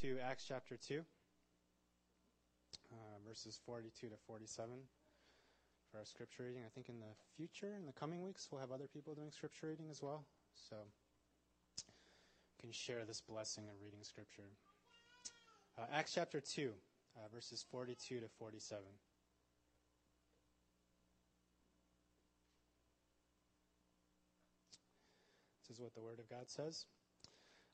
to Acts chapter 2, uh, verses 42 to 47 for our scripture reading. I think in the future, in the coming weeks, we'll have other people doing scripture reading as well. So you can share this blessing of reading scripture. Uh, Acts chapter 2, uh, verses 42 to 47. This is what the Word of God says.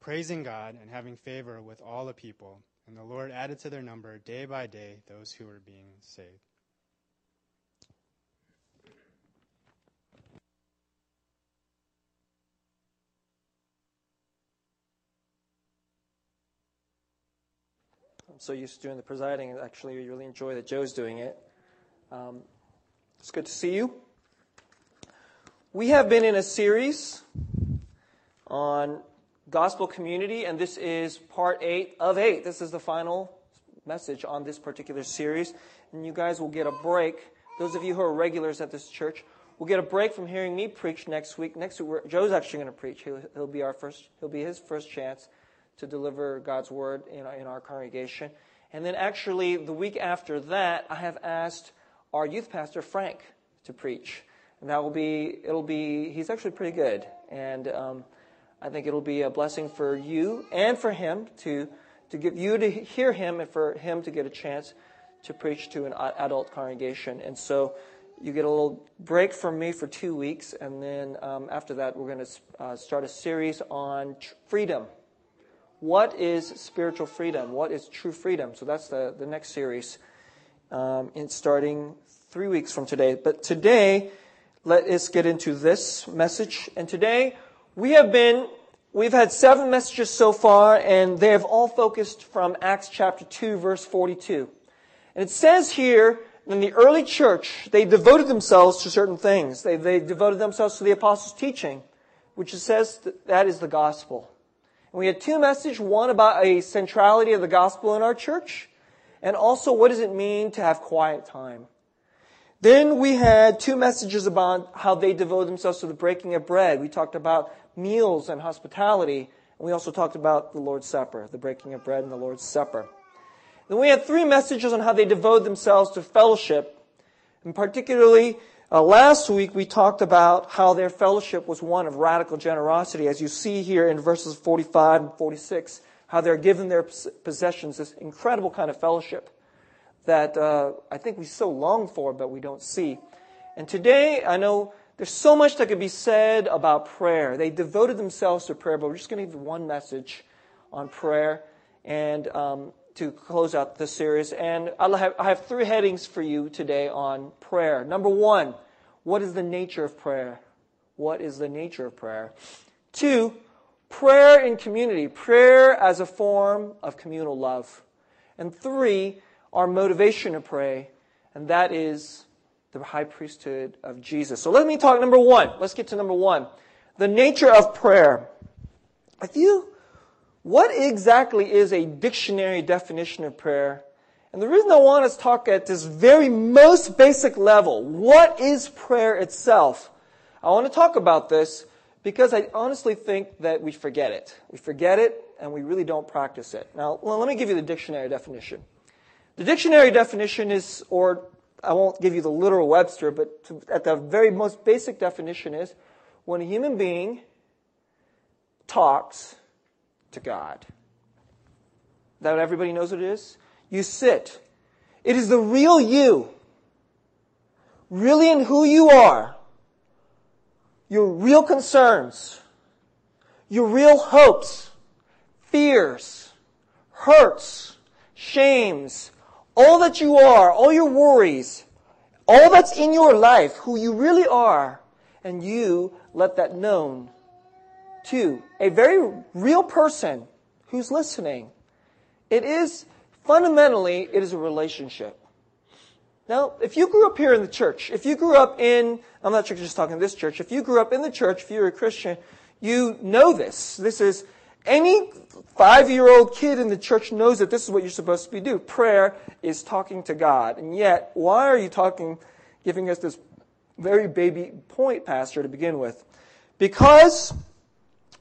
praising God and having favor with all the people. And the Lord added to their number day by day those who were being saved. I'm so used to doing the presiding, actually, I really enjoy that Joe's doing it. Um, it's good to see you. We have been in a series on gospel community, and this is part eight of eight. This is the final message on this particular series. And you guys will get a break. Those of you who are regulars at this church will get a break from hearing me preach next week. Next week, Joe's actually going to preach. He'll, he'll be our first. He'll be his first chance to deliver God's word in our, in our congregation. And then, actually, the week after that, I have asked our youth pastor Frank to preach, and that will be. It'll be. He's actually pretty good, and. Um, I think it'll be a blessing for you and for him to, to get you to hear him and for him to get a chance to preach to an adult congregation. And so you get a little break from me for two weeks, and then um, after that, we're going to uh, start a series on tr- freedom. What is spiritual freedom? What is true freedom? So that's the, the next series, um, in starting three weeks from today. But today, let us get into this message. And today, we have been, we've had seven messages so far, and they have all focused from Acts chapter 2, verse 42. And it says here, in the early church, they devoted themselves to certain things. They, they devoted themselves to the apostles' teaching, which says that, that is the gospel. And we had two messages, one about a centrality of the gospel in our church, and also what does it mean to have quiet time. Then we had two messages about how they devoted themselves to the breaking of bread. We talked about meals and hospitality. And we also talked about the Lord's Supper, the breaking of bread and the Lord's Supper. Then we had three messages on how they devote themselves to fellowship. And particularly, uh, last week we talked about how their fellowship was one of radical generosity, as you see here in verses 45 and 46, how they're given their possessions, this incredible kind of fellowship that uh, I think we so long for, but we don't see. And today, I know there's so much that could be said about prayer. They devoted themselves to prayer, but we're just going to give one message on prayer and um, to close out the series. And i have, I have three headings for you today on prayer. Number one, what is the nature of prayer? What is the nature of prayer? Two, prayer in community, prayer as a form of communal love. And three, our motivation to pray, and that is the high priesthood of Jesus. So let me talk number one. Let's get to number one. The nature of prayer. If you, what exactly is a dictionary definition of prayer? And the reason I want us to talk at this very most basic level, what is prayer itself? I want to talk about this because I honestly think that we forget it. We forget it and we really don't practice it. Now, let me give you the dictionary definition. The dictionary definition is, or I won't give you the literal Webster, but to, at the very most basic definition is when a human being talks to God. That everybody knows what it is? You sit. It is the real you. Really in who you are. Your real concerns. Your real hopes. Fears. Hurts. Shames all that you are, all your worries, all that's in your life, who you really are, and you let that known to a very real person who's listening. It is fundamentally, it is a relationship. Now, if you grew up here in the church, if you grew up in, I'm not just talking this church, if you grew up in the church, if you're a Christian, you know this. This is, any five-year-old kid in the church knows that this is what you're supposed to be do. Prayer is talking to God. And yet, why are you talking, giving us this very baby point, Pastor, to begin with? Because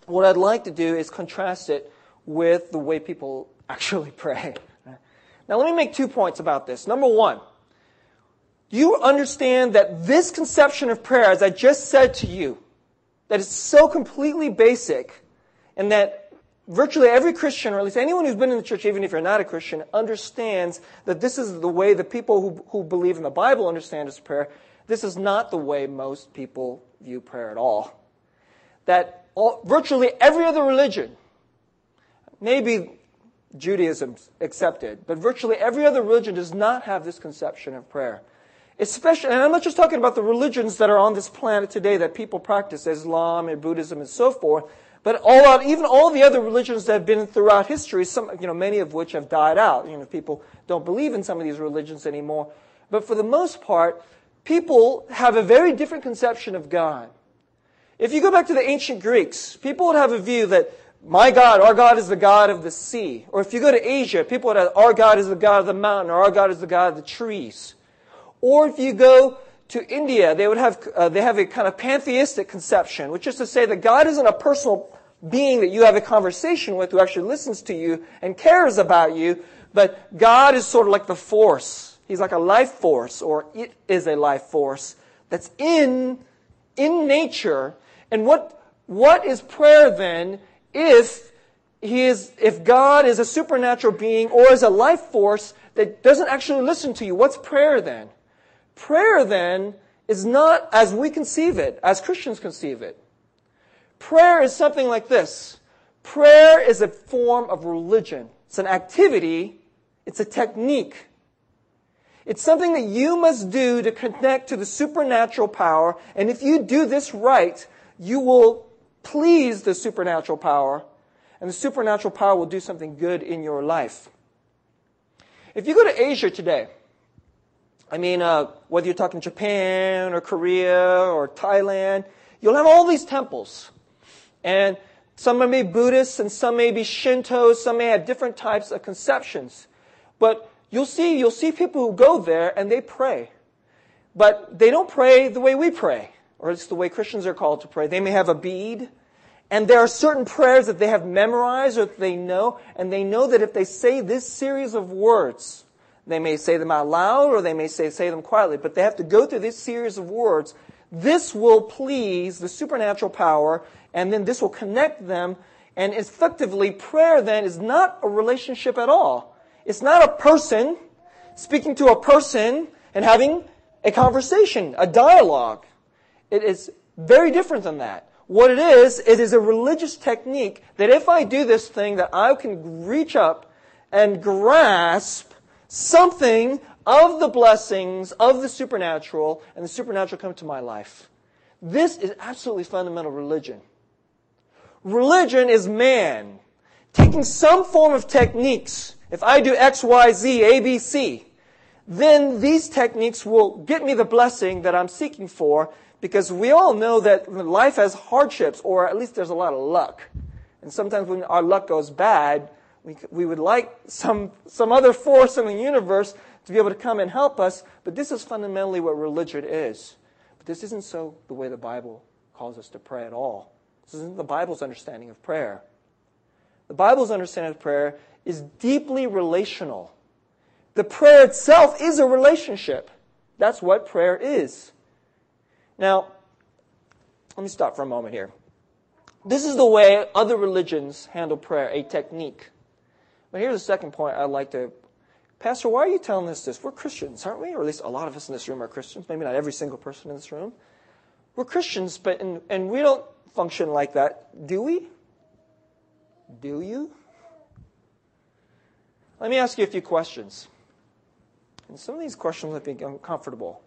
what I'd like to do is contrast it with the way people actually pray. Now, let me make two points about this. Number one, you understand that this conception of prayer, as I just said to you, that is so completely basic, and that virtually every Christian, or at least anyone who's been in the church, even if you're not a Christian, understands that this is the way the people who, who believe in the Bible understand as prayer. This is not the way most people view prayer at all. That all, virtually every other religion, maybe Judaism accepted, but virtually every other religion does not have this conception of prayer. Especially, and I'm not just talking about the religions that are on this planet today that people practice, Islam and Buddhism and so forth, but all even all the other religions that have been throughout history, some, you know, many of which have died out. You know, people don't believe in some of these religions anymore. But for the most part, people have a very different conception of God. If you go back to the ancient Greeks, people would have a view that my God, our God is the God of the sea. Or if you go to Asia, people would have, our God is the God of the mountain, or our God is the God of the trees. Or if you go to India, they would have, uh, they have a kind of pantheistic conception, which is to say that God isn't a personal being that you have a conversation with who actually listens to you and cares about you, but God is sort of like the force. He's like a life force, or it is a life force that's in, in nature. And what, what is prayer then if he is, if God is a supernatural being or is a life force that doesn't actually listen to you? What's prayer then? Prayer then is not as we conceive it, as Christians conceive it. Prayer is something like this. Prayer is a form of religion. It's an activity. It's a technique. It's something that you must do to connect to the supernatural power. And if you do this right, you will please the supernatural power. And the supernatural power will do something good in your life. If you go to Asia today, I mean, uh, whether you're talking Japan or Korea or Thailand, you'll have all these temples. And some may be Buddhists and some may be Shinto, some may have different types of conceptions. But you'll see, you'll see people who go there and they pray. But they don't pray the way we pray, or it's the way Christians are called to pray. They may have a bead, and there are certain prayers that they have memorized or that they know, and they know that if they say this series of words, they may say them out loud or they may say, say them quietly, but they have to go through this series of words. This will please the supernatural power, and then this will connect them. And effectively, prayer then is not a relationship at all. It's not a person speaking to a person and having a conversation, a dialogue. It is very different than that. What it is, it is a religious technique that if I do this thing, that I can reach up and grasp something of the blessings of the supernatural, and the supernatural come to my life. This is absolutely fundamental religion. Religion is man taking some form of techniques. If I do X, Y, Z, A, B, C, then these techniques will get me the blessing that I'm seeking for because we all know that life has hardships, or at least there's a lot of luck. And sometimes when our luck goes bad, we, we would like some, some other force in the universe to be able to come and help us, but this is fundamentally what religion is. But this isn't so the way the Bible calls us to pray at all. This isn't the Bible's understanding of prayer. The Bible's understanding of prayer is deeply relational. The prayer itself is a relationship. That's what prayer is. Now, let me stop for a moment here. This is the way other religions handle prayer, a technique. But here's the second point I'd like to. Pastor, why are you telling us this? We're Christians, aren't we? Or at least a lot of us in this room are Christians. Maybe not every single person in this room. We're Christians, but and, and we don't function like that, do we? Do you? Let me ask you a few questions. And some of these questions might be uncomfortable,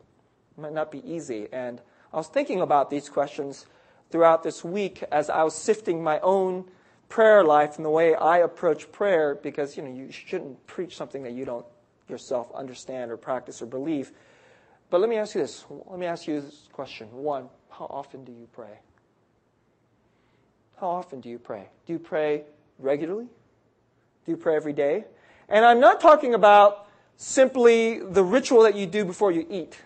might not be easy. And I was thinking about these questions throughout this week as I was sifting my own prayer life and the way I approach prayer because you know you shouldn't preach something that you don't yourself understand or practice or believe. But let me ask you this. Let me ask you this question. One, how often do you pray? How often do you pray? Do you pray regularly? Do you pray every day? And I'm not talking about simply the ritual that you do before you eat.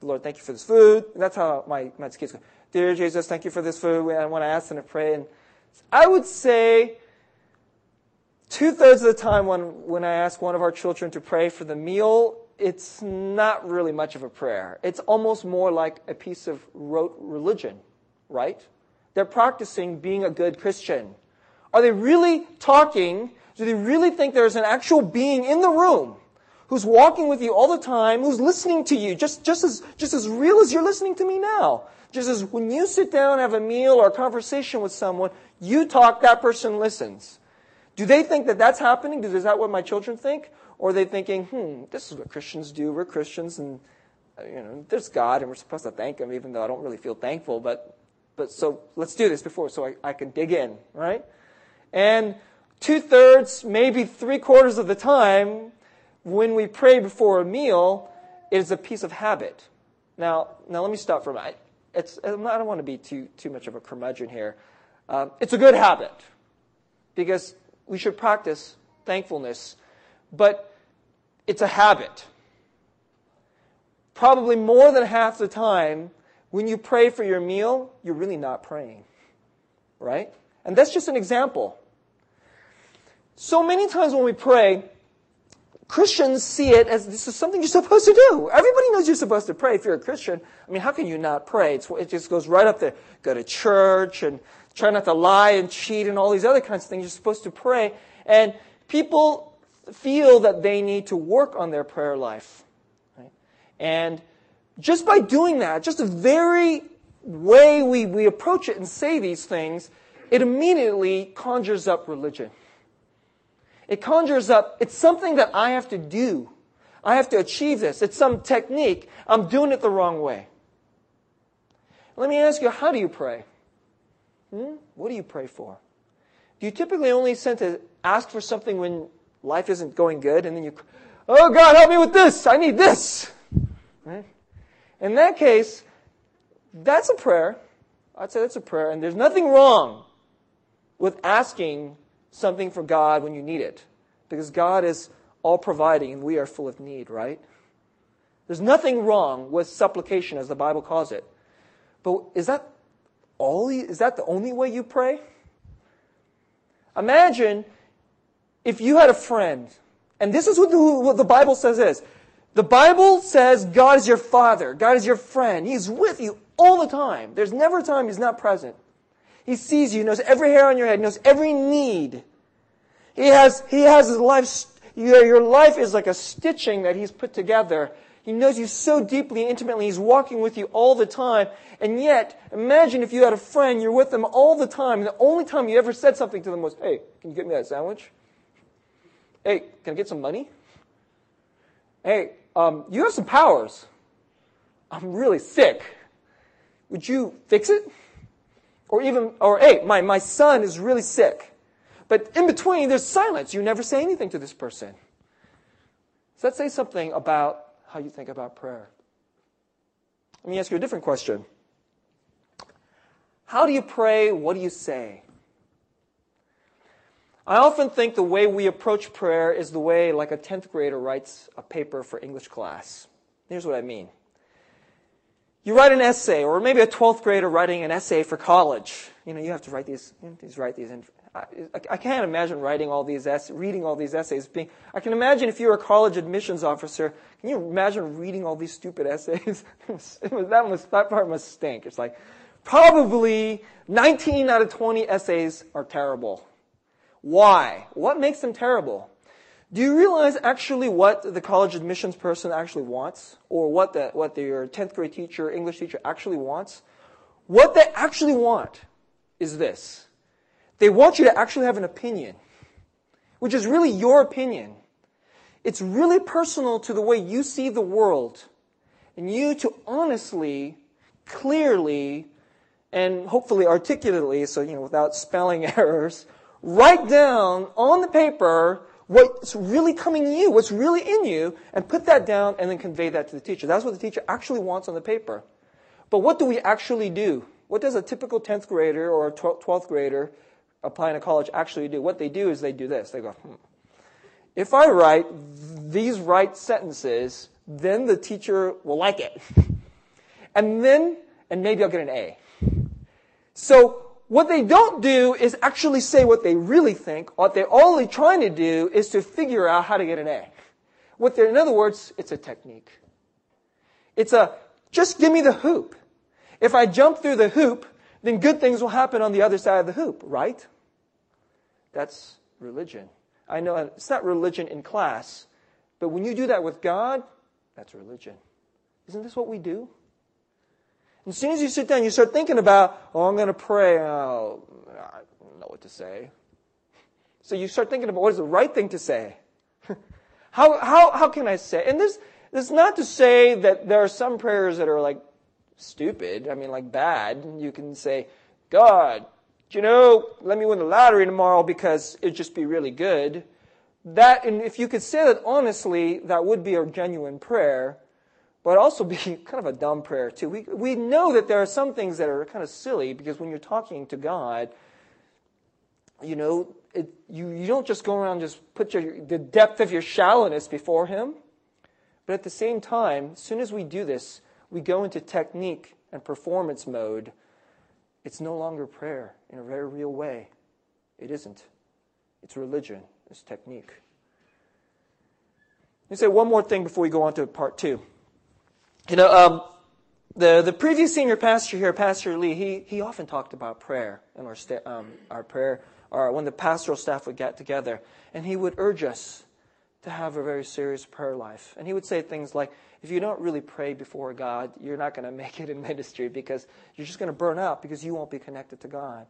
Lord, thank you for this food. That's how my, my kids go. Dear Jesus, thank you for this food. And when I ask them to pray, and I would say two thirds of the time when, when I ask one of our children to pray for the meal, it's not really much of a prayer. It's almost more like a piece of rote religion, right? They're practicing being a good Christian. Are they really talking? Do they really think there's an actual being in the room who's walking with you all the time, who's listening to you, just, just, as, just as real as you're listening to me now? Just as when you sit down and have a meal or a conversation with someone, you talk, that person listens. Do they think that that's happening? Is that what my children think? Or are they thinking, hmm, this is what Christians do. We're Christians and, uh, you know, there's God and we're supposed to thank Him even though I don't really feel thankful. But, but so let's do this before so I, I can dig in, right? And two thirds, maybe three quarters of the time, when we pray before a meal, it is a piece of habit. Now, now let me stop for a minute. It's, I don't want to be too, too much of a curmudgeon here. Um, it's a good habit because we should practice thankfulness, but it's a habit. Probably more than half the time, when you pray for your meal, you're really not praying. Right? And that's just an example. So many times when we pray, Christians see it as this is something you're supposed to do. Everybody knows you're supposed to pray if you're a Christian. I mean, how can you not pray? It's, it just goes right up there. Go to church and try not to lie and cheat and all these other kinds of things. You're supposed to pray. And people feel that they need to work on their prayer life. Right? And just by doing that, just the very way we, we approach it and say these things, it immediately conjures up religion. It conjures up, it's something that I have to do. I have to achieve this. It's some technique. I'm doing it the wrong way. Let me ask you, how do you pray? Hmm? What do you pray for? Do you typically only send to ask for something when life isn't going good and then you, oh God, help me with this. I need this. Right? In that case, that's a prayer. I'd say that's a prayer. And there's nothing wrong with asking something for God when you need it. Because God is all providing and we are full of need, right? There's nothing wrong with supplication as the Bible calls it. But is that all is that the only way you pray? Imagine if you had a friend, and this is what the, what the Bible says is. The Bible says God is your father. God is your friend. He's with you all the time. There's never a time He's not present. He sees you, knows every hair on your head, knows every need. He has, he has his life, your, your life is like a stitching that he's put together. He knows you so deeply and intimately. He's walking with you all the time. And yet, imagine if you had a friend, you're with them all the time, and the only time you ever said something to them was, hey, can you get me that sandwich? Hey, can I get some money? Hey, um, you have some powers. I'm really sick. Would you fix it? Or even, or hey, my, my son is really sick. But in between, there's silence. You never say anything to this person. So that say something about how you think about prayer. Let me ask you a different question. How do you pray? What do you say? I often think the way we approach prayer is the way like a 10th grader writes a paper for English class. Here's what I mean. You write an essay, or maybe a 12th grader writing an essay for college. You know, you have to write these, you write these I, I can't imagine writing all these essays, reading all these essays. Being, I can imagine if you were a college admissions officer, can you imagine reading all these stupid essays? that, must, that part must stink. It's like, probably 19 out of 20 essays are terrible. Why? What makes them terrible? Do you realize actually what the college admissions person actually wants? Or what the, what your 10th grade teacher, English teacher actually wants? What they actually want is this. They want you to actually have an opinion, which is really your opinion. It's really personal to the way you see the world. And you to honestly, clearly, and hopefully articulately, so, you know, without spelling errors, write down on the paper what's really coming in you, what's really in you, and put that down and then convey that to the teacher. That's what the teacher actually wants on the paper. But what do we actually do? What does a typical 10th grader or a 12th grader applying to college actually do? What they do is they do this. They go, hmm. If I write these right sentences, then the teacher will like it. and then, and maybe I'll get an A. So what they don't do is actually say what they really think. What they're only trying to do is to figure out how to get an A. What they're, in other words, it's a technique. It's a, just give me the hoop. If I jump through the hoop, then good things will happen on the other side of the hoop, right? That's religion. I know it's not religion in class, but when you do that with God, that's religion. Isn't this what we do? As soon as you sit down, you start thinking about, oh, I'm going to pray. Oh, I don't know what to say. So you start thinking about what is the right thing to say. how, how, how can I say? And this, this is not to say that there are some prayers that are like stupid. I mean, like bad. You can say, God, you know, let me win the lottery tomorrow because it'd just be really good. That, and if you could say that honestly, that would be a genuine prayer, but also be kind of a dumb prayer too. We, we know that there are some things that are kind of silly because when you're talking to God, you know, it, you, you don't just go around just put your, the depth of your shallowness before Him. But at the same time, as soon as we do this, we go into technique and performance mode it's no longer prayer in a very real way. It isn't. It's religion, it's technique. Let me say one more thing before we go on to part two. You know, um, the, the previous senior pastor here, Pastor Lee, he, he often talked about prayer and our, sta- um, our prayer, or when the pastoral staff would get together. And he would urge us to have a very serious prayer life. And he would say things like, if you don't really pray before God, you're not going to make it in ministry because you're just going to burn out because you won't be connected to God.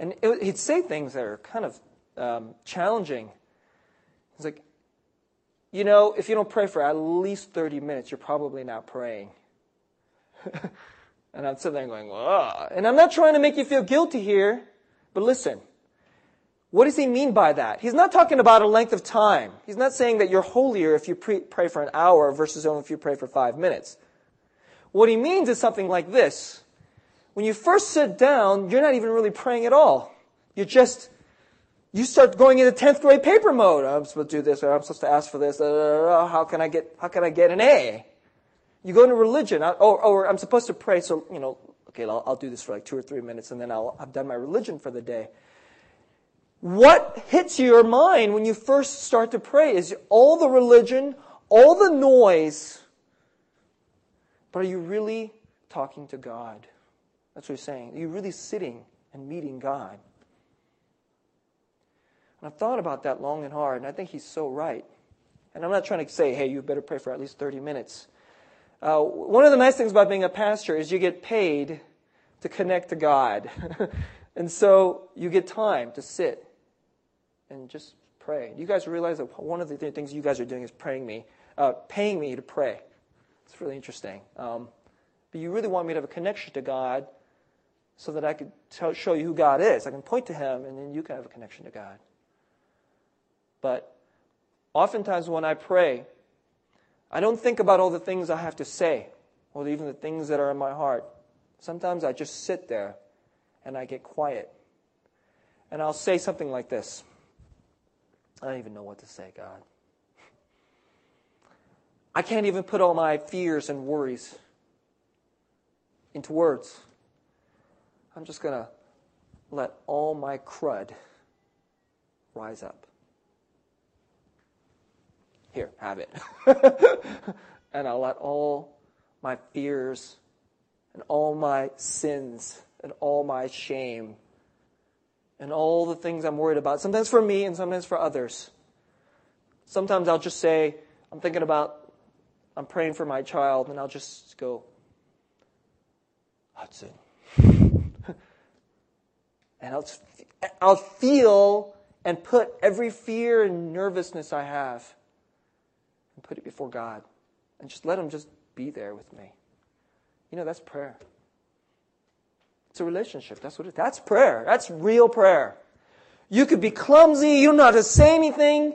And it, he'd say things that are kind of um, challenging. He's like, you know, if you don't pray for at least 30 minutes, you're probably not praying. and I'm sitting there going, Ugh. And I'm not trying to make you feel guilty here, but listen. What does he mean by that? He's not talking about a length of time. He's not saying that you're holier if you pre- pray for an hour versus only if you pray for five minutes. What he means is something like this. When you first sit down, you're not even really praying at all. You're just, you start going into 10th grade paper mode. I'm supposed to do this, or I'm supposed to ask for this. Uh, how can I get, how can I get an A? You go into religion, or, or I'm supposed to pray, so, you know, okay, I'll, I'll do this for like two or three minutes, and then I'll, I've done my religion for the day. What hits your mind when you first start to pray is all the religion, all the noise, but are you really talking to God? That's what he's saying. Are you really sitting and meeting God? And I've thought about that long and hard, and I think he's so right. And I'm not trying to say, hey, you better pray for at least 30 minutes. Uh, one of the nice things about being a pastor is you get paid to connect to God. and so you get time to sit and just pray. You guys realize that one of the things you guys are doing is praying me, uh, paying me to pray? It's really interesting. Um, but you really want me to have a connection to God so that I could tell, show you who God is. I can point to Him, and then you can have a connection to God. But oftentimes when I pray, I don't think about all the things I have to say, or even the things that are in my heart. Sometimes I just sit there and I get quiet. And I'll say something like this I don't even know what to say, God. I can't even put all my fears and worries into words. I'm just going to let all my crud rise up. Here, have it. and I'll let all my fears and all my sins and all my shame and all the things I'm worried about, sometimes for me and sometimes for others. Sometimes I'll just say, I'm thinking about, I'm praying for my child, and I'll just go, Hudson. and I'll, I'll feel and put every fear and nervousness I have and put it before God. And just let Him just be there with me. You know, that's prayer. It's a relationship. That's what it is. That's prayer. That's real prayer. You could be clumsy, you don't know how to say anything,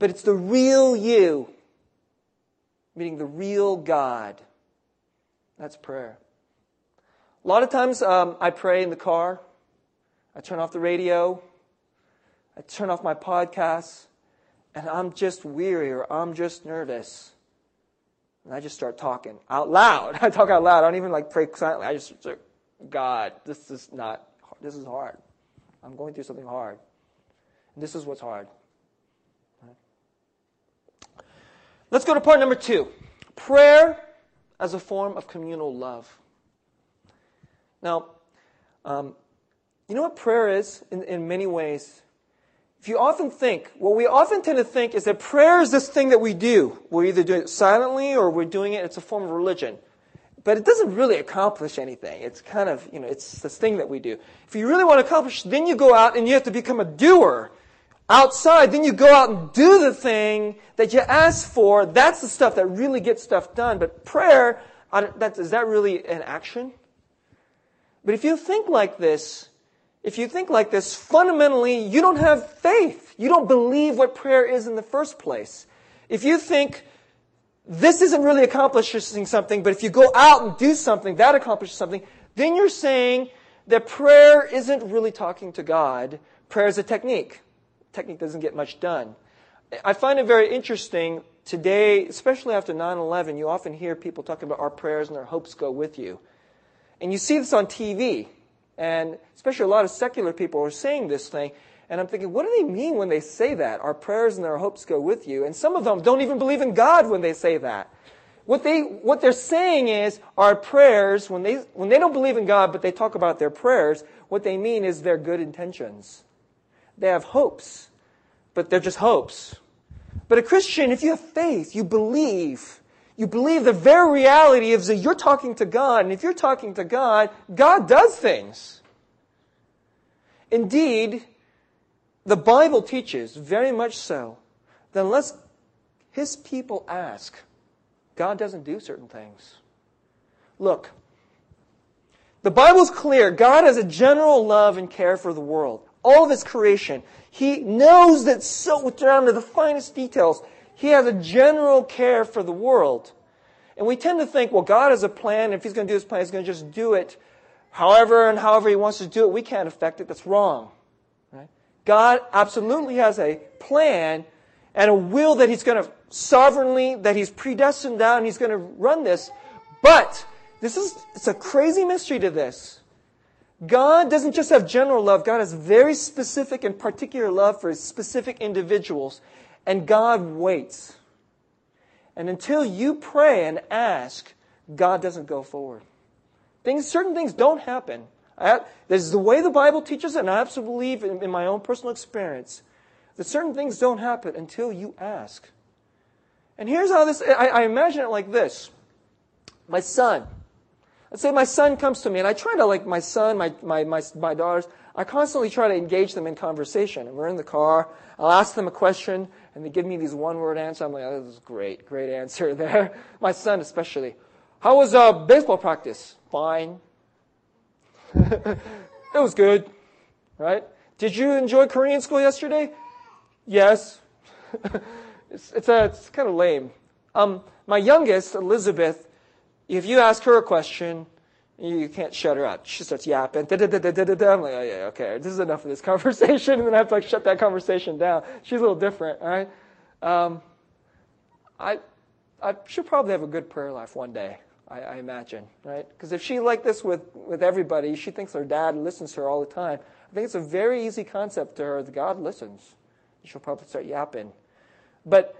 but it's the real you, meaning the real God. That's prayer. A lot of times um, I pray in the car. I turn off the radio. I turn off my podcasts. And I'm just weary or I'm just nervous. And I just start talking out loud. I talk out loud. I don't even like pray silently. I just God, this is not, this is hard. I'm going through something hard. And this is what's hard. Let's go to part number two prayer as a form of communal love. Now, um, you know what prayer is in, in many ways? If you often think, what we often tend to think is that prayer is this thing that we do. We're either doing it silently or we're doing it, it's a form of religion. But it doesn't really accomplish anything. It's kind of, you know, it's this thing that we do. If you really want to accomplish, then you go out and you have to become a doer. Outside, then you go out and do the thing that you ask for. That's the stuff that really gets stuff done. But prayer, is that really an action? But if you think like this, if you think like this, fundamentally, you don't have faith. You don't believe what prayer is in the first place. If you think this isn't really accomplishing something, but if you go out and do something, that accomplishes something, then you're saying that prayer isn't really talking to God. Prayer is a technique. Technique doesn't get much done. I find it very interesting today, especially after 9 11, you often hear people talking about our prayers and our hopes go with you. And you see this on TV. And especially a lot of secular people are saying this thing. And I'm thinking, what do they mean when they say that? Our prayers and our hopes go with you. And some of them don't even believe in God when they say that. What, they, what they're saying is our prayers, when they, when they don't believe in God, but they talk about their prayers, what they mean is their good intentions. They have hopes, but they're just hopes. But a Christian, if you have faith, you believe, you believe the very reality is that you're talking to God, and if you're talking to God, God does things. Indeed, the Bible teaches very much so that unless His people ask, God doesn't do certain things. Look, the Bible's clear. God has a general love and care for the world, all of His creation. He knows that so down to the finest details. He has a general care for the world. And we tend to think, well, God has a plan. If He's going to do His plan, He's going to just do it however and however He wants to do it. We can't affect it. That's wrong. Right? God absolutely has a plan and a will that He's going to sovereignly, that He's predestined down, He's going to run this. But this is, it's a crazy mystery to this. God doesn't just have general love. God has very specific and particular love for specific individuals. And God waits. And until you pray and ask, God doesn't go forward. Things, certain things don't happen. I, this is the way the Bible teaches it, and I absolutely believe in, in my own personal experience that certain things don't happen until you ask. And here's how this, I, I imagine it like this. My son, let's say my son comes to me, and I try to, like my son, my, my, my, my daughters, I constantly try to engage them in conversation. And we're in the car, I'll ask them a question, and they give me these one word answers. I'm like, oh, this is great, great answer there. My son, especially. How was uh, baseball practice? Fine. it was good, right? Did you enjoy Korean school yesterday? Yes. it's, it's, a, it's kind of lame. Um, my youngest, Elizabeth, if you ask her a question, you can't shut her up. She starts yapping. Da, da, da, da, da, da. I'm like, oh, yeah, okay, this is enough of this conversation. And then I have to like shut that conversation down. She's a little different, all right? Um, I, I should probably have a good prayer life one day, I, I imagine, right? Because if she like this with, with everybody, she thinks her dad listens to her all the time. I think it's a very easy concept to her that God listens. She'll probably start yapping. But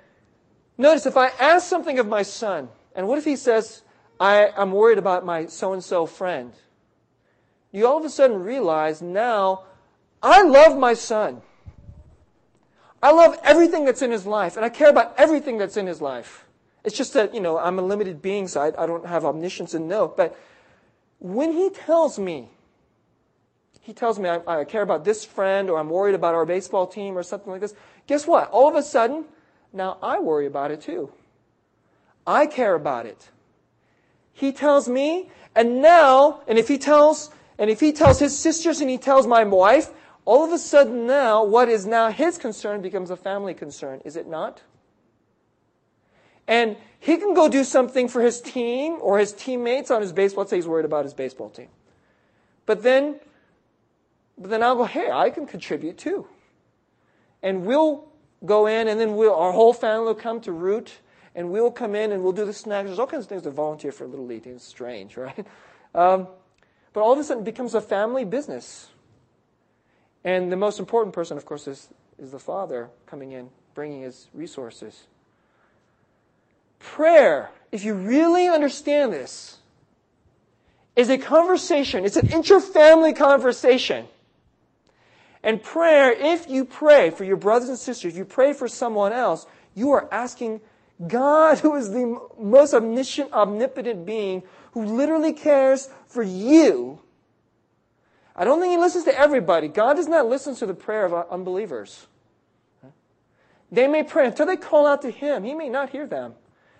notice if I ask something of my son, and what if he says, I, am worried about my so and so friend. You all of a sudden realize now, I love my son. I love everything that's in his life, and I care about everything that's in his life. It's just that, you know, I'm a limited being, so I, I don't have omniscience and know. But when he tells me, he tells me I, I care about this friend, or I'm worried about our baseball team, or something like this, guess what? All of a sudden, now I worry about it too. I care about it. He tells me, and now, and if he tells, And if he tells his sisters and he tells my wife, all of a sudden now, what is now his concern becomes a family concern, is it not? And he can go do something for his team or his teammates on his baseball. Let's say he's worried about his baseball team. But then, but then I'll go, hey, I can contribute too. And we'll go in and then we'll, our whole family will come to root and we'll come in and we'll do the snacks. There's all kinds of things to volunteer for Little League. It's strange, right? Um, but all of a sudden it becomes a family business. And the most important person, of course, is, is the father coming in, bringing his resources. Prayer, if you really understand this, is a conversation. It's an inter-family conversation. And prayer, if you pray for your brothers and sisters, if you pray for someone else, you are asking God, who is the most omniscient, omnipotent being, who literally cares for you. I don't think He listens to everybody. God does not listen to the prayer of uh, unbelievers. They may pray until they call out to Him. He may not hear them.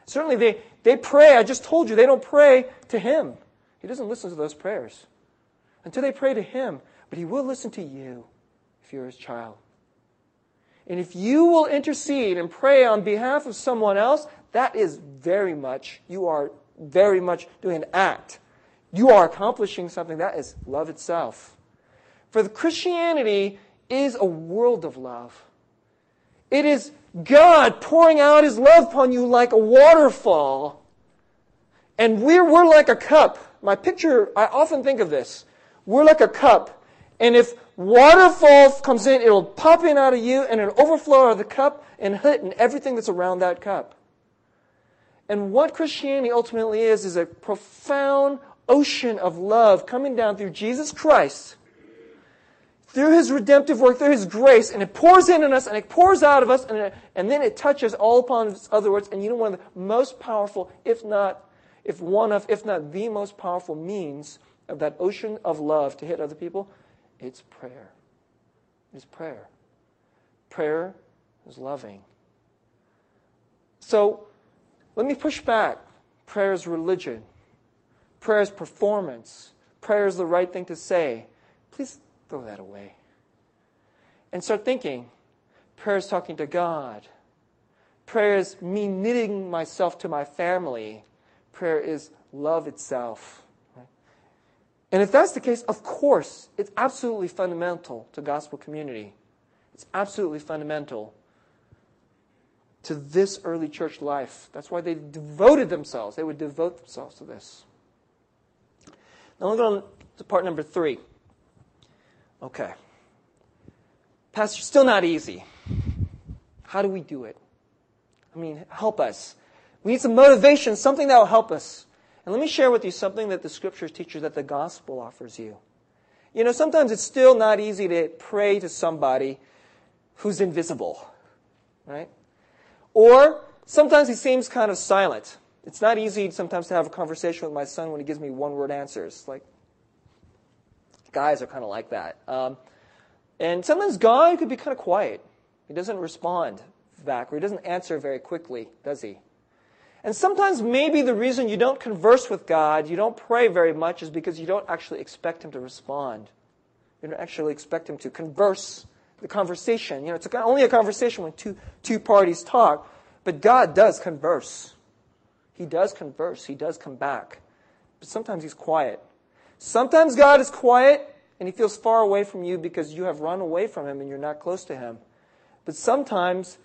Certainly, they, they pray. I just told you, they don't pray to Him. He doesn't listen to those prayers until they pray to Him. But He will listen to you if you're His child. And if you will intercede and pray on behalf of someone else, that is very much, you are very much doing an act. You are accomplishing something that is love itself. For the Christianity is a world of love. It is God pouring out His love upon you like a waterfall. And we're, we're like a cup. My picture, I often think of this. We're like a cup. And if waterfall comes in, it'll pop in out of you and it'll overflow out of the cup and hit in everything that's around that cup. And what Christianity ultimately is, is a profound ocean of love coming down through Jesus Christ, through his redemptive work, through his grace, and it pours in on us and it pours out of us, and, it, and then it touches all upon its other words. And you know, one of the most powerful, if not, if one of, if not the most powerful means of that ocean of love to hit other people it's prayer. It's prayer. Prayer is loving. So let me push back. Prayer is religion. Prayer is performance. Prayer is the right thing to say. Please throw that away. And start thinking prayer is talking to God. Prayer is me knitting myself to my family. Prayer is love itself. And if that's the case, of course, it's absolutely fundamental to gospel community. It's absolutely fundamental to this early church life. That's why they devoted themselves. They would devote themselves to this. Now, look on to part number three. Okay. Pastor, still not easy. How do we do it? I mean, help us. We need some motivation, something that will help us. And let me share with you something that the scriptures teach you that the gospel offers you. You know, sometimes it's still not easy to pray to somebody who's invisible, right? Or sometimes he seems kind of silent. It's not easy sometimes to have a conversation with my son when he gives me one word answers. Like, guys are kind of like that. Um, and sometimes God could be kind of quiet. He doesn't respond back, or he doesn't answer very quickly, does he? And sometimes maybe the reason you don't converse with God, you don't pray very much, is because you don't actually expect Him to respond. You don't actually expect Him to converse the conversation. You know, it's only a conversation when two, two parties talk, but God does converse. He does converse. He does come back. But sometimes He's quiet. Sometimes God is quiet and He feels far away from you because you have run away from Him and you're not close to Him. But sometimes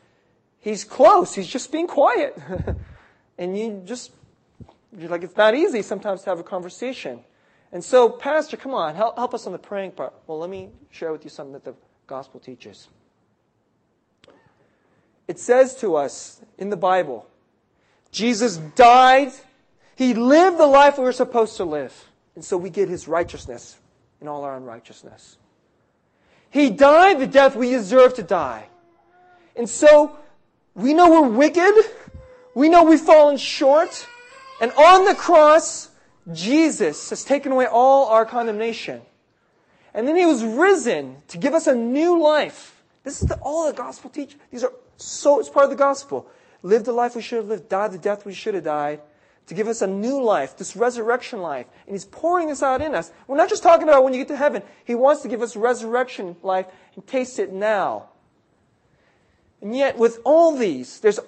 He's close. He's just being quiet. and you just, you're like, it's not easy sometimes to have a conversation. And so, Pastor, come on, help, help us on the praying part. Well, let me share with you something that the gospel teaches. It says to us in the Bible, Jesus died, he lived the life we were supposed to live. And so we get his righteousness in all our unrighteousness. He died the death we deserve to die. And so we know we're wicked. We know we've fallen short. And on the cross, Jesus has taken away all our condemnation. And then he was risen to give us a new life. This is the, all the gospel teaches. These are so, it's part of the gospel. Live the life we should have lived, died the death we should have died. to give us a new life, this resurrection life. And He's pouring this out in us. We're not just talking about when you get to heaven. He wants to give us resurrection life and taste it now. And yet, with all these, there's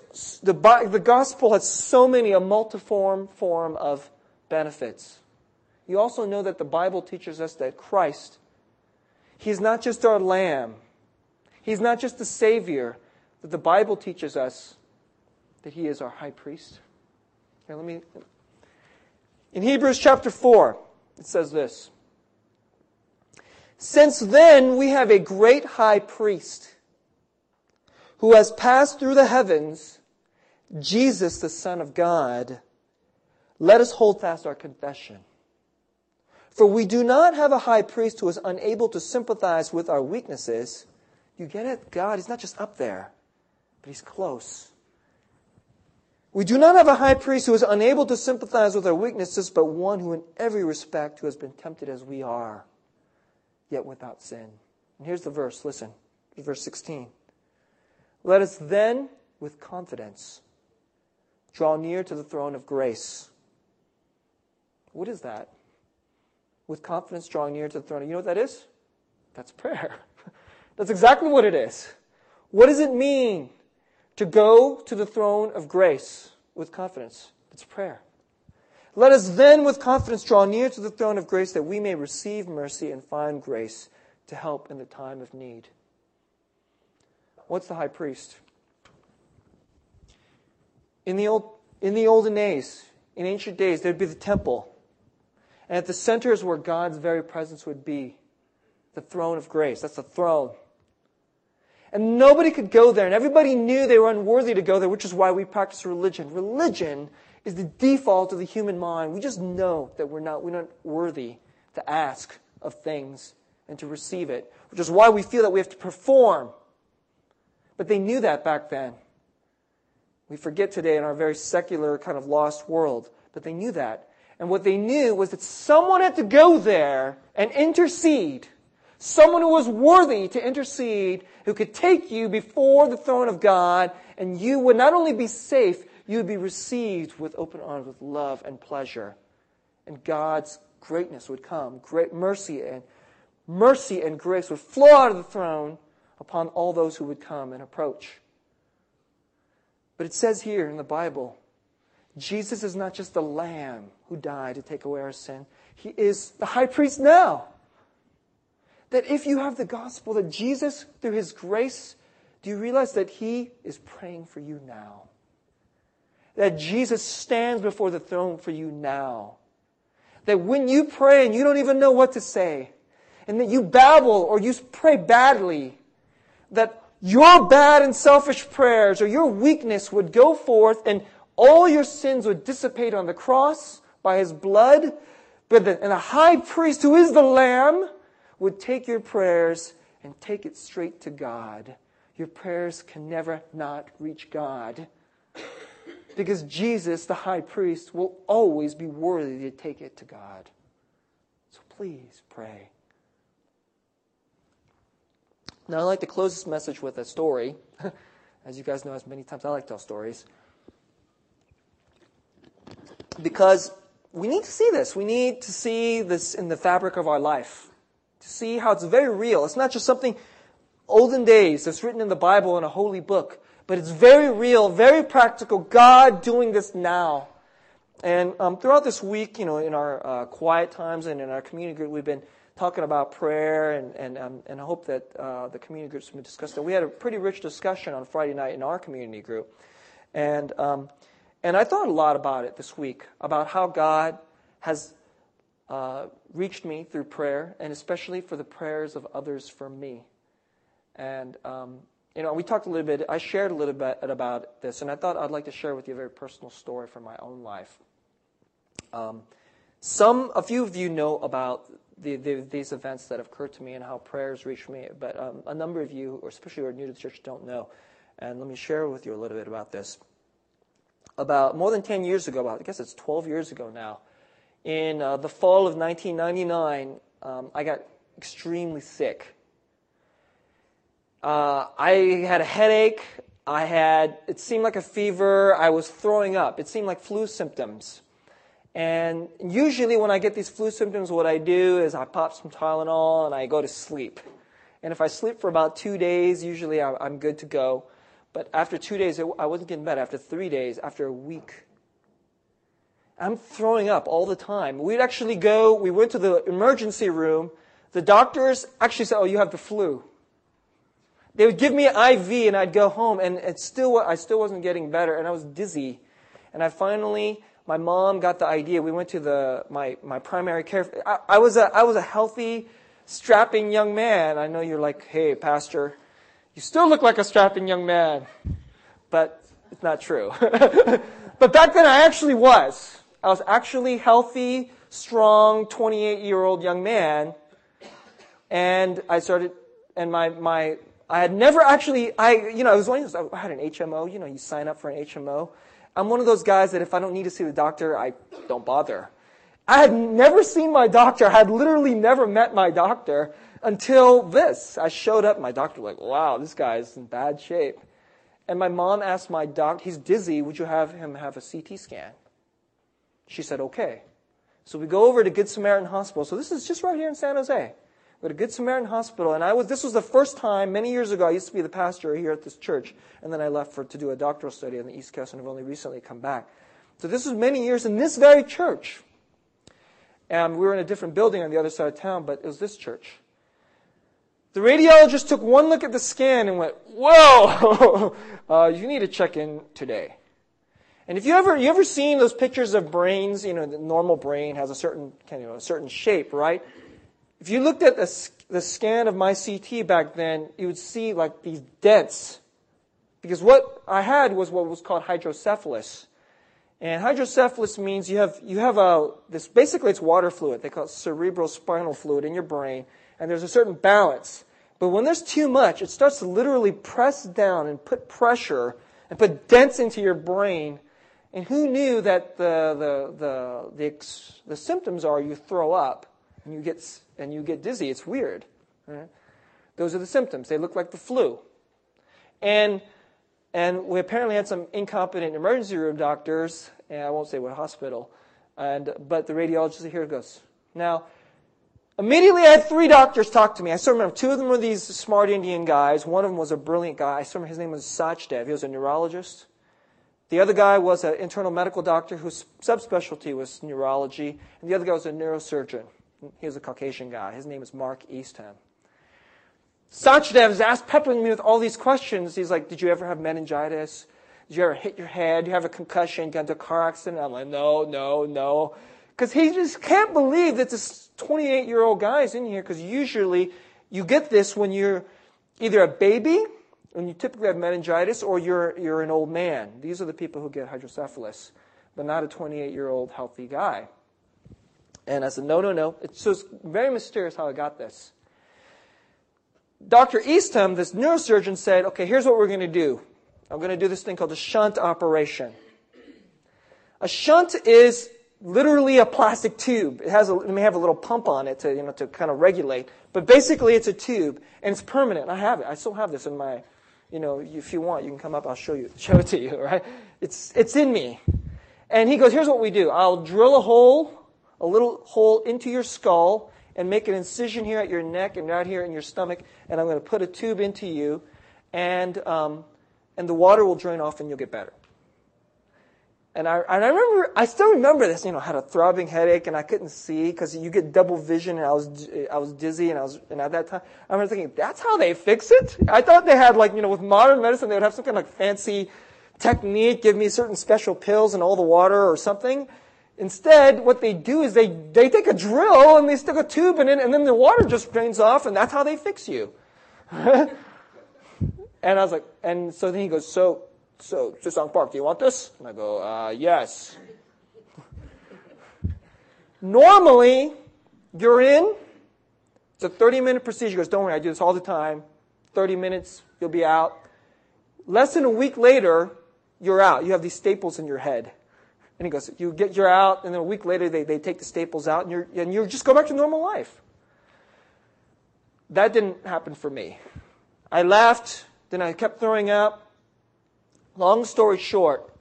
the, the gospel has so many, a multiform form of benefits. You also know that the Bible teaches us that Christ, He's not just our lamb, He's not just the Savior, but the Bible teaches us that He is our high priest. Here, let me. In Hebrews chapter 4, it says this Since then we have a great high priest who has passed through the heavens, Jesus, the Son of God. Let us hold fast our confession. For we do not have a high priest who is unable to sympathize with our weaknesses. You get it? God is not just up there, but He's close. We do not have a high priest who is unable to sympathize with our weaknesses, but one who in every respect who has been tempted as we are, yet without sin. And here's the verse, listen. Verse 16. Let us then, with confidence, draw near to the throne of grace. What is that? With confidence, drawing near to the throne. You know what that is? That's prayer. That's exactly what it is. What does it mean to go to the throne of grace with confidence. It's prayer. Let us then with confidence draw near to the throne of grace that we may receive mercy and find grace to help in the time of need. What's the high priest? In the, old, in the olden days, in ancient days, there'd be the temple. And at the center is where God's very presence would be the throne of grace. That's the throne. And nobody could go there, and everybody knew they were unworthy to go there, which is why we practice religion. Religion is the default of the human mind. We just know that we're not, we're not worthy to ask of things and to receive it, which is why we feel that we have to perform. But they knew that back then. We forget today in our very secular, kind of lost world, but they knew that. And what they knew was that someone had to go there and intercede Someone who was worthy to intercede, who could take you before the throne of God, and you would not only be safe, you would be received with open arms, with love and pleasure. And God's greatness would come. Great mercy and mercy and grace would flow out of the throne upon all those who would come and approach. But it says here in the Bible, Jesus is not just the lamb who died to take away our sin. He is the high priest now that if you have the gospel, that Jesus, through his grace, do you realize that he is praying for you now? That Jesus stands before the throne for you now. That when you pray and you don't even know what to say, and that you babble or you pray badly, that your bad and selfish prayers or your weakness would go forth and all your sins would dissipate on the cross by his blood. But the, and the high priest, who is the Lamb, would take your prayers and take it straight to God. Your prayers can never not reach God. Because Jesus, the high priest, will always be worthy to take it to God. So please pray. Now, I'd like to close this message with a story. As you guys know, as many times I like to tell stories. Because we need to see this. We need to see this in the fabric of our life to see how it's very real. It's not just something olden days that's written in the Bible in a holy book, but it's very real, very practical. God doing this now. And um, throughout this week, you know, in our uh, quiet times and in our community group, we've been talking about prayer, and and um, and I hope that uh, the community groups have discuss discussing. We had a pretty rich discussion on Friday night in our community group, and um, and I thought a lot about it this week about how God has uh, reached me through prayer, and especially for the prayers of others for me. And, um, you know, we talked a little bit, I shared a little bit about this, and I thought I'd like to share with you a very personal story from my own life. Um, some, a few of you know about the, the, these events that have occurred to me and how prayers reach me, but um, a number of you, or especially who are new to the church, don't know. And let me share with you a little bit about this. About more than 10 years ago, I guess it's 12 years ago now, in uh, the fall of 1999, um, I got extremely sick. Uh, I had a headache. I had, it seemed like a fever. I was throwing up. It seemed like flu symptoms. And usually when I get these flu symptoms, what I do is I pop some Tylenol and I go to sleep. And if I sleep for about two days, usually I'm good to go. But after two days, I wasn't getting better. After three days, after a week, I'm throwing up all the time. We'd actually go, we went to the emergency room. The doctors actually said, Oh, you have the flu. They would give me an IV and I'd go home and it still, I still wasn't getting better and I was dizzy. And I finally, my mom got the idea. We went to the, my, my primary care. I, I was a, I was a healthy, strapping young man. I know you're like, hey, pastor, you still look like a strapping young man. But it's not true. but back then I actually was. I was actually healthy, strong, 28 year old young man. And I started, and my, my, I had never actually, I, you know, I was one of those, I had an HMO, you know, you sign up for an HMO. I'm one of those guys that if I don't need to see the doctor, I don't bother. I had never seen my doctor. I had literally never met my doctor until this. I showed up, my doctor was like, wow, this guy's in bad shape. And my mom asked my doc, he's dizzy, would you have him have a CT scan? She said, okay. So we go over to Good Samaritan Hospital. So this is just right here in San Jose. We a Good Samaritan Hospital, and I was, this was the first time, many years ago, I used to be the pastor here at this church, and then I left for, to do a doctoral study on the East Coast, and I've only recently come back. So this was many years in this very church. And we were in a different building on the other side of town, but it was this church. The radiologist took one look at the scan and went, whoa, uh, you need to check in today. And if you ever, you ever seen those pictures of brains, you know, the normal brain has a certain, kind of, a certain shape, right? If you looked at the, the scan of my CT back then, you would see like these dents. Because what I had was what was called hydrocephalus. And hydrocephalus means you have, you have a, this, basically it's water fluid. They call it cerebral spinal fluid in your brain. And there's a certain balance. But when there's too much, it starts to literally press down and put pressure and put dents into your brain. And who knew that the, the, the, the, the symptoms are you throw up and you get, and you get dizzy? It's weird. Right? Those are the symptoms. They look like the flu. And and we apparently had some incompetent emergency room doctors, and I won't say what hospital. And, but the radiologist here goes. Now, immediately I had three doctors talk to me. I still remember two of them were these smart Indian guys. One of them was a brilliant guy. I still remember his name was Sachdev. He was a neurologist. The other guy was an internal medical doctor whose subspecialty was neurology. And the other guy was a neurosurgeon. He was a Caucasian guy. His name is Mark Eastham. Sachdev is asked, peppering me with all these questions. He's like, Did you ever have meningitis? Did you ever hit your head? Did you have a concussion? Got into a car accident? I'm like, No, no, no. Because he just can't believe that this 28 year old guy is in here because usually you get this when you're either a baby, when you typically have meningitis, or you're, you're an old man. These are the people who get hydrocephalus, but not a 28 year old healthy guy. And I said, No, no, no. It's just very mysterious how I got this. Dr. Eastham, this neurosurgeon, said, okay, here's what we're going to do. I'm going to do this thing called a shunt operation. A shunt is literally a plastic tube. It has a, it may have a little pump on it to, you know, to kind of regulate, but basically it's a tube and it's permanent. I have it. I still have this in my, you know, if you want, you can come up. I'll show you, show it to you. Right? It's it's in me. And he goes, here's what we do. I'll drill a hole, a little hole into your skull, and make an incision here at your neck and right here in your stomach, and I'm going to put a tube into you, and, um, and the water will drain off and you'll get better. And I, and I remember, I still remember this, you know, I had a throbbing headache and I couldn't see because you get double vision and I was, I was dizzy and I was, and at that time, I remember thinking, that's how they fix it? I thought they had like, you know, with modern medicine, they would have some kind of like fancy technique, give me certain special pills and all the water or something. Instead, what they do is they, they take a drill and they stick a tube in it and then the water just drains off and that's how they fix you. and I was like, and so then he goes, so, so, Susang Park, do you want this? And I go, uh, yes. Normally, you're in, it's a 30 minute procedure. He goes, don't worry, I do this all the time. 30 minutes, you'll be out. Less than a week later, you're out. You have these staples in your head. And he goes, you get, you're out, and then a week later they, they take the staples out, and, you're, and you just go back to normal life. That didn't happen for me. I left, then I kept throwing up. Long story short,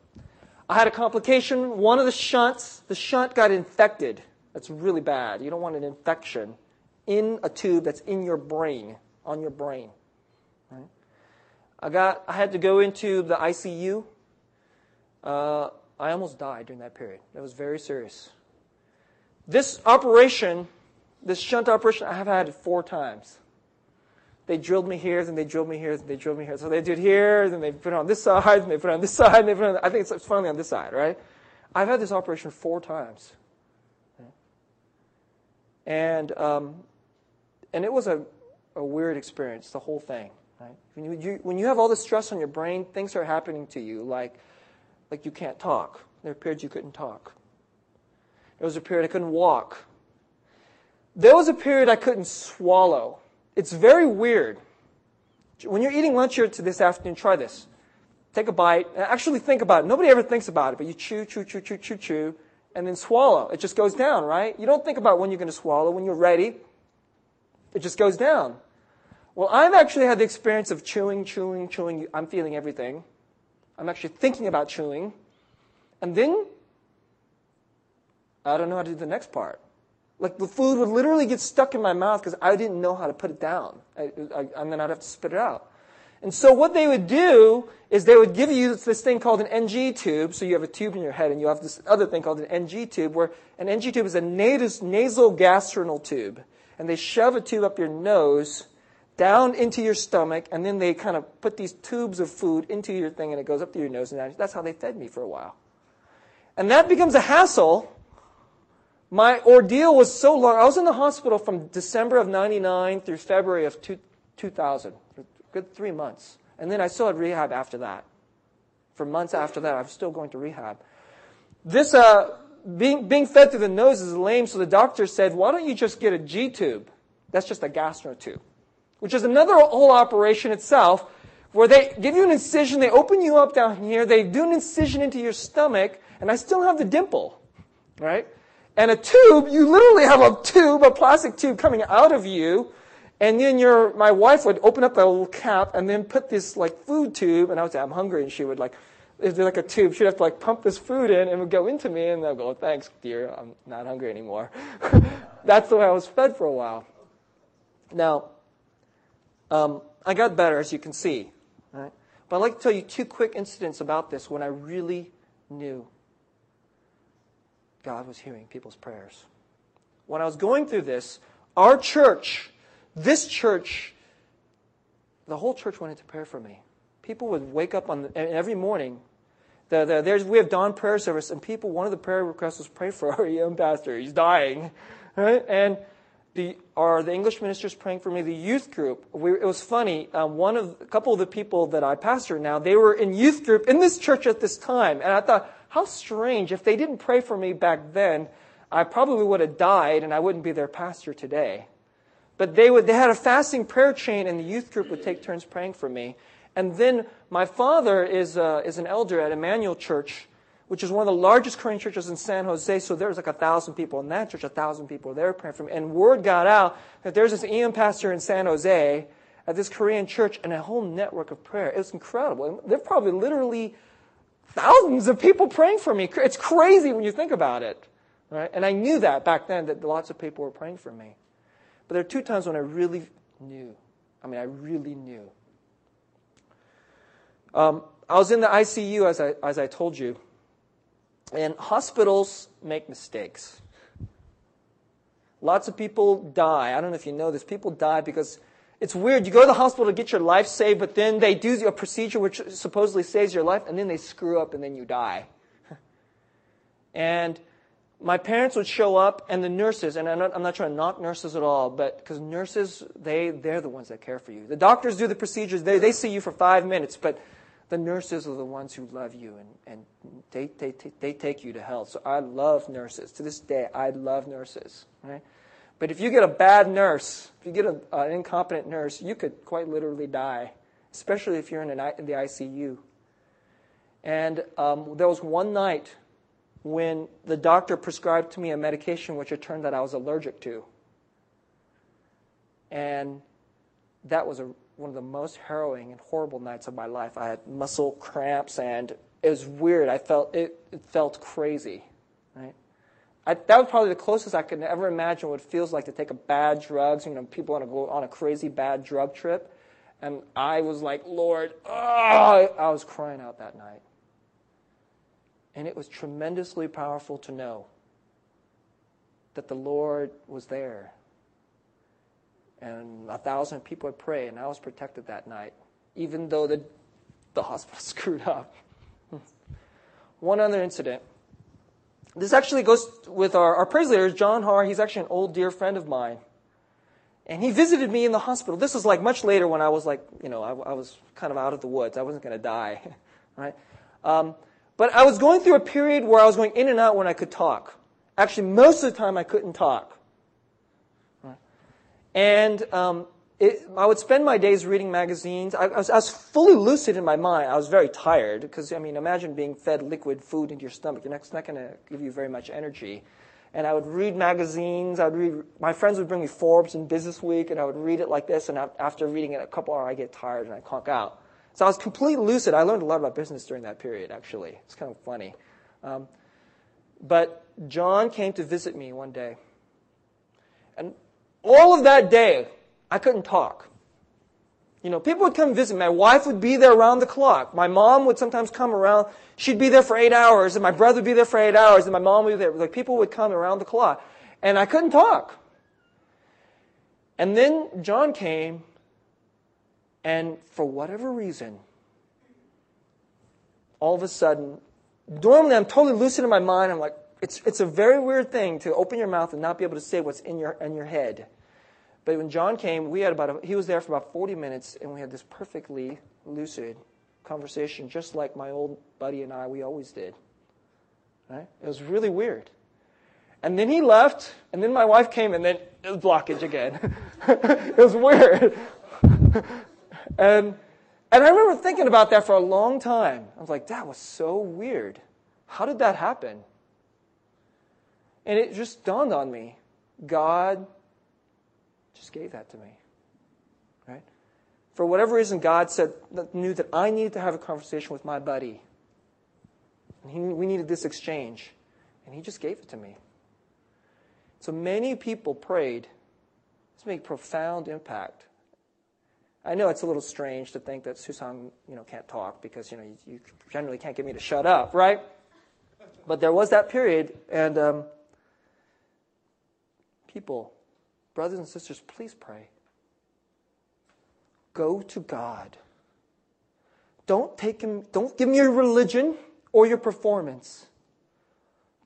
I had a complication. One of the shunts, the shunt got infected. That's really bad. You don't want an infection in a tube that's in your brain, on your brain. Right? I got, I had to go into the ICU. Uh, I almost died during that period. That was very serious. This operation, this shunt operation, I have had four times. They drilled me here, then they drilled me here, then they drilled me here. So they did here, then they put it on this side, then they put it on this side, and they put it on, I think it's, it's finally on this side, right? I've had this operation four times. And, um, and it was a, a weird experience, the whole thing. Right? When, you, you, when you have all this stress on your brain, things are happening to you like, like you can't talk. There were periods you couldn't talk. There was a period I couldn't walk. There was a period I couldn't swallow. It's very weird. When you're eating lunch here this afternoon, try this. Take a bite. Actually think about it. Nobody ever thinks about it, but you chew, chew, chew, chew, chew, chew, and then swallow. It just goes down, right? You don't think about when you're going to swallow. When you're ready, it just goes down. Well, I've actually had the experience of chewing, chewing, chewing. I'm feeling everything. I'm actually thinking about chewing. And then I don't know how to do the next part. Like the food would literally get stuck in my mouth because I didn't know how to put it down. I, I, and then I'd have to spit it out. And so what they would do is they would give you this thing called an NG tube. So you have a tube in your head and you have this other thing called an NG tube where an NG tube is a nasal gastrinal tube. And they shove a tube up your nose down into your stomach and then they kind of put these tubes of food into your thing and it goes up through your nose and that's how they fed me for a while. And that becomes a hassle my ordeal was so long. I was in the hospital from December of 99 through February of two, 2000, good three months. And then I still had rehab after that. For months after that, I was still going to rehab. This, uh, being, being fed through the nose is lame, so the doctor said, why don't you just get a G tube? That's just a gastro tube, which is another whole operation itself, where they give you an incision, they open you up down here, they do an incision into your stomach, and I still have the dimple, right? And a tube, you literally have a tube, a plastic tube coming out of you. And then your, my wife would open up that little cap and then put this like food tube, and I would say, I'm hungry, and she would like, it'd be like a tube. She'd have to like pump this food in and it would go into me, and I'd go, thanks, dear, I'm not hungry anymore. That's the way I was fed for a while. Now, um, I got better, as you can see. Right? But I'd like to tell you two quick incidents about this when I really knew God was hearing people's prayers. When I was going through this, our church, this church, the whole church went into prayer for me. People would wake up on the, every morning. The, the, there's, we have dawn prayer service, and people, one of the prayer requests was pray for our young pastor. He's dying. Right? And the, are the English ministers praying for me, the youth group. We, it was funny. Um, one of a couple of the people that I pastor now, they were in youth group in this church at this time, and I thought, how strange. If they didn't pray for me back then, I probably would have died and I wouldn't be their pastor today. But they, would, they had a fasting prayer chain, and the youth group would take turns praying for me. And then my father is, uh, is an elder at Emmanuel Church, which is one of the largest Korean churches in San Jose. So there's like a thousand people in that church, a thousand people there praying for me. And word got out that there's this EM pastor in San Jose at this Korean church and a whole network of prayer. It was incredible. And they're probably literally thousands of people praying for me. It's crazy when you think about it. Right? And I knew that back then, that lots of people were praying for me. But there are two times when I really knew. I mean, I really knew. Um, I was in the ICU, as I, as I told you. And hospitals make mistakes. Lots of people die. I don't know if you know this. People die because it's weird. You go to the hospital to get your life saved, but then they do a procedure which supposedly saves your life, and then they screw up and then you die. and my parents would show up, and the nurses, and I'm not, I'm not trying to knock nurses at all, but because nurses, they, they're the ones that care for you. The doctors do the procedures, they, they see you for five minutes, but the nurses are the ones who love you, and, and they, they, they take you to health. So I love nurses. To this day, I love nurses. Right? But if you get a bad nurse, if you get a, an incompetent nurse, you could quite literally die, especially if you're in, an, in the ICU. And um, there was one night when the doctor prescribed to me a medication which it turned out I was allergic to. And that was a, one of the most harrowing and horrible nights of my life. I had muscle cramps and it was weird. I felt it, it felt crazy, right? I, that was probably the closest I could ever imagine what it feels like to take a bad drugs. You know, people want to go on a crazy bad drug trip, and I was like, Lord, oh, I was crying out that night, and it was tremendously powerful to know that the Lord was there, and a thousand people would pray, and I was protected that night, even though the the hospital screwed up. One other incident. This actually goes with our, our praise leader, John Har. He's actually an old dear friend of mine. And he visited me in the hospital. This was like much later when I was like, you know, I, I was kind of out of the woods. I wasn't going to die, right? Um, but I was going through a period where I was going in and out when I could talk. Actually, most of the time I couldn't talk. And um, it, I would spend my days reading magazines. I, I, was, I, was, fully lucid in my mind. I was very tired because, I mean, imagine being fed liquid food into your stomach. It's not going to give you very much energy. And I would read magazines. I would read. My friends would bring me Forbes and Business Week, and I would read it like this. And after reading it a couple hours, I get tired and I conk out. So I was completely lucid. I learned a lot about business during that period. Actually, it's kind of funny. Um, but John came to visit me one day, and all of that day, I couldn't talk. You know, people would come visit. My wife would be there around the clock. My mom would sometimes come around. She'd be there for eight hours, and my brother would be there for eight hours, and my mom would be there. Like people would come around the clock, and I couldn't talk. And then John came, and for whatever reason, all of a sudden, normally I'm totally lucid in my mind. I'm like, it's, it's a very weird thing to open your mouth and not be able to say what's in your, in your head. But when John came, we had about a, he was there for about 40 minutes, and we had this perfectly lucid conversation, just like my old buddy and I, we always did. Right? It was really weird. And then he left, and then my wife came, and then it was blockage again. it was weird. and, and I remember thinking about that for a long time. I was like, that was so weird. How did that happen? And it just dawned on me God just gave that to me. Right? For whatever reason, God said, knew that I needed to have a conversation with my buddy. And he, we needed this exchange. And he just gave it to me. So many people prayed. This made profound impact. I know it's a little strange to think that Susan, you know, can't talk because, you know, you, you generally can't get me to shut up, right? But there was that period, and um, people Brothers and sisters, please pray. Go to God. Don't take him, don't give him your religion or your performance.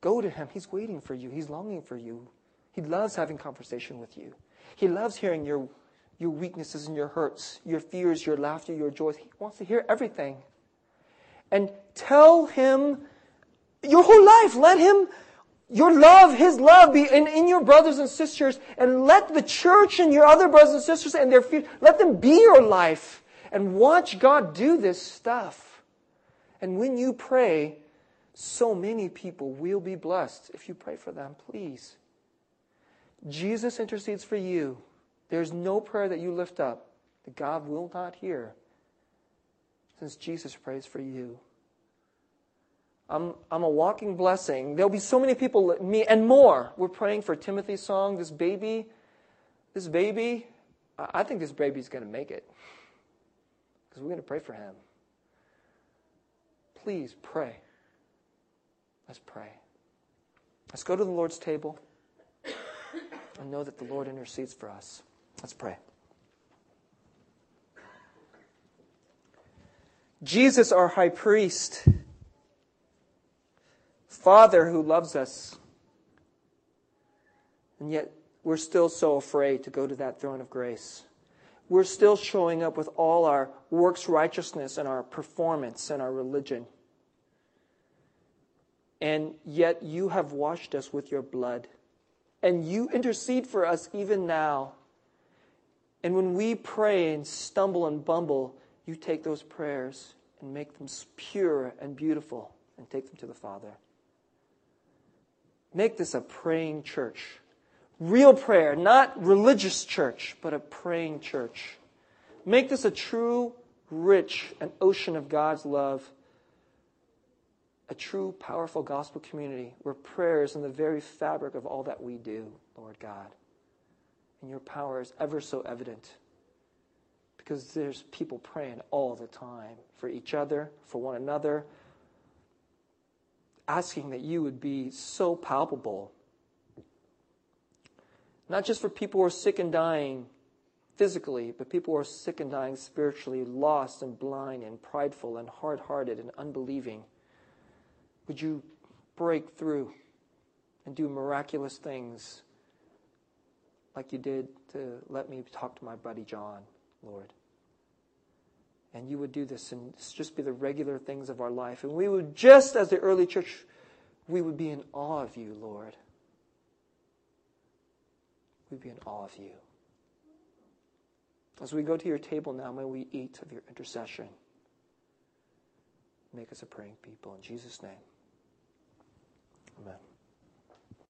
Go to him. He's waiting for you. He's longing for you. He loves having conversation with you. He loves hearing your, your weaknesses and your hurts, your fears, your laughter, your joys. He wants to hear everything. And tell him your whole life. Let him your love, His love be in, in your brothers and sisters, and let the church and your other brothers and sisters and their feet, let them be your life, and watch God do this stuff. And when you pray, so many people will be blessed if you pray for them, please. Jesus intercedes for you. There's no prayer that you lift up that God will not hear since Jesus prays for you. I'm, I'm a walking blessing. There'll be so many people, me and more. We're praying for Timothy's song, this baby. This baby, I think this baby's going to make it. Because we're going to pray for him. Please pray. Let's pray. Let's go to the Lord's table and know that the Lord intercedes for us. Let's pray. Jesus, our high priest, Father who loves us. And yet we're still so afraid to go to that throne of grace. We're still showing up with all our works righteousness and our performance and our religion. And yet you have washed us with your blood. And you intercede for us even now. And when we pray and stumble and bumble, you take those prayers and make them pure and beautiful and take them to the Father. Make this a praying church. Real prayer, not religious church, but a praying church. Make this a true, rich, and ocean of God's love a true, powerful gospel community where prayer is in the very fabric of all that we do, Lord God. And your power is ever so evident because there's people praying all the time for each other, for one another, asking that you would be so palpable. Not just for people who are sick and dying physically, but people who are sick and dying spiritually, lost and blind and prideful and hard hearted and unbelieving. Would you break through and do miraculous things like you did to let me talk to my buddy John, Lord? And you would do this and just be the regular things of our life. And we would, just as the early church, we would be in awe of you, Lord. We'd be in awe of you. As we go to your table now, may we eat of your intercession. Make us a praying people. In Jesus' name, amen.